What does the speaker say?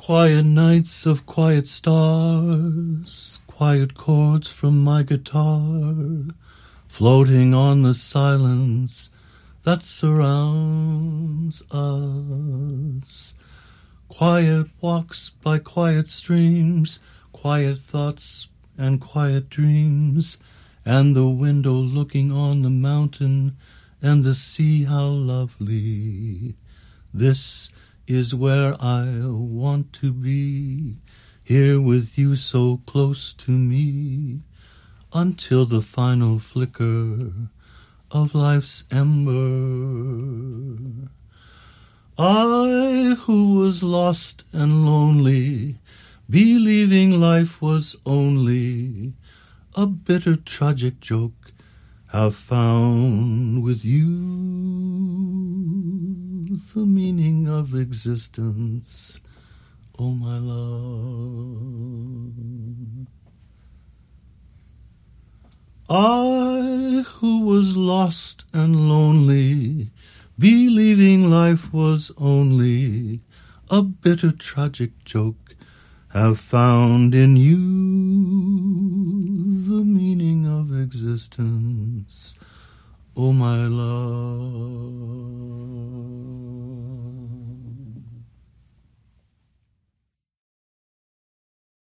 Quiet nights of quiet stars, quiet chords from my guitar, floating on the silence that surrounds us. Quiet walks by quiet streams, quiet thoughts and quiet dreams, and the window looking on the mountain and the sea, how lovely. This is where I want to be, here with you so close to me, until the final flicker of life's ember. I, who was lost and lonely, believing life was only a bitter tragic joke, have found with you the meaning of existence, oh my love. I, who was lost and lonely, believing life was only a bitter tragic joke, have found in you the meaning of existence, oh my love.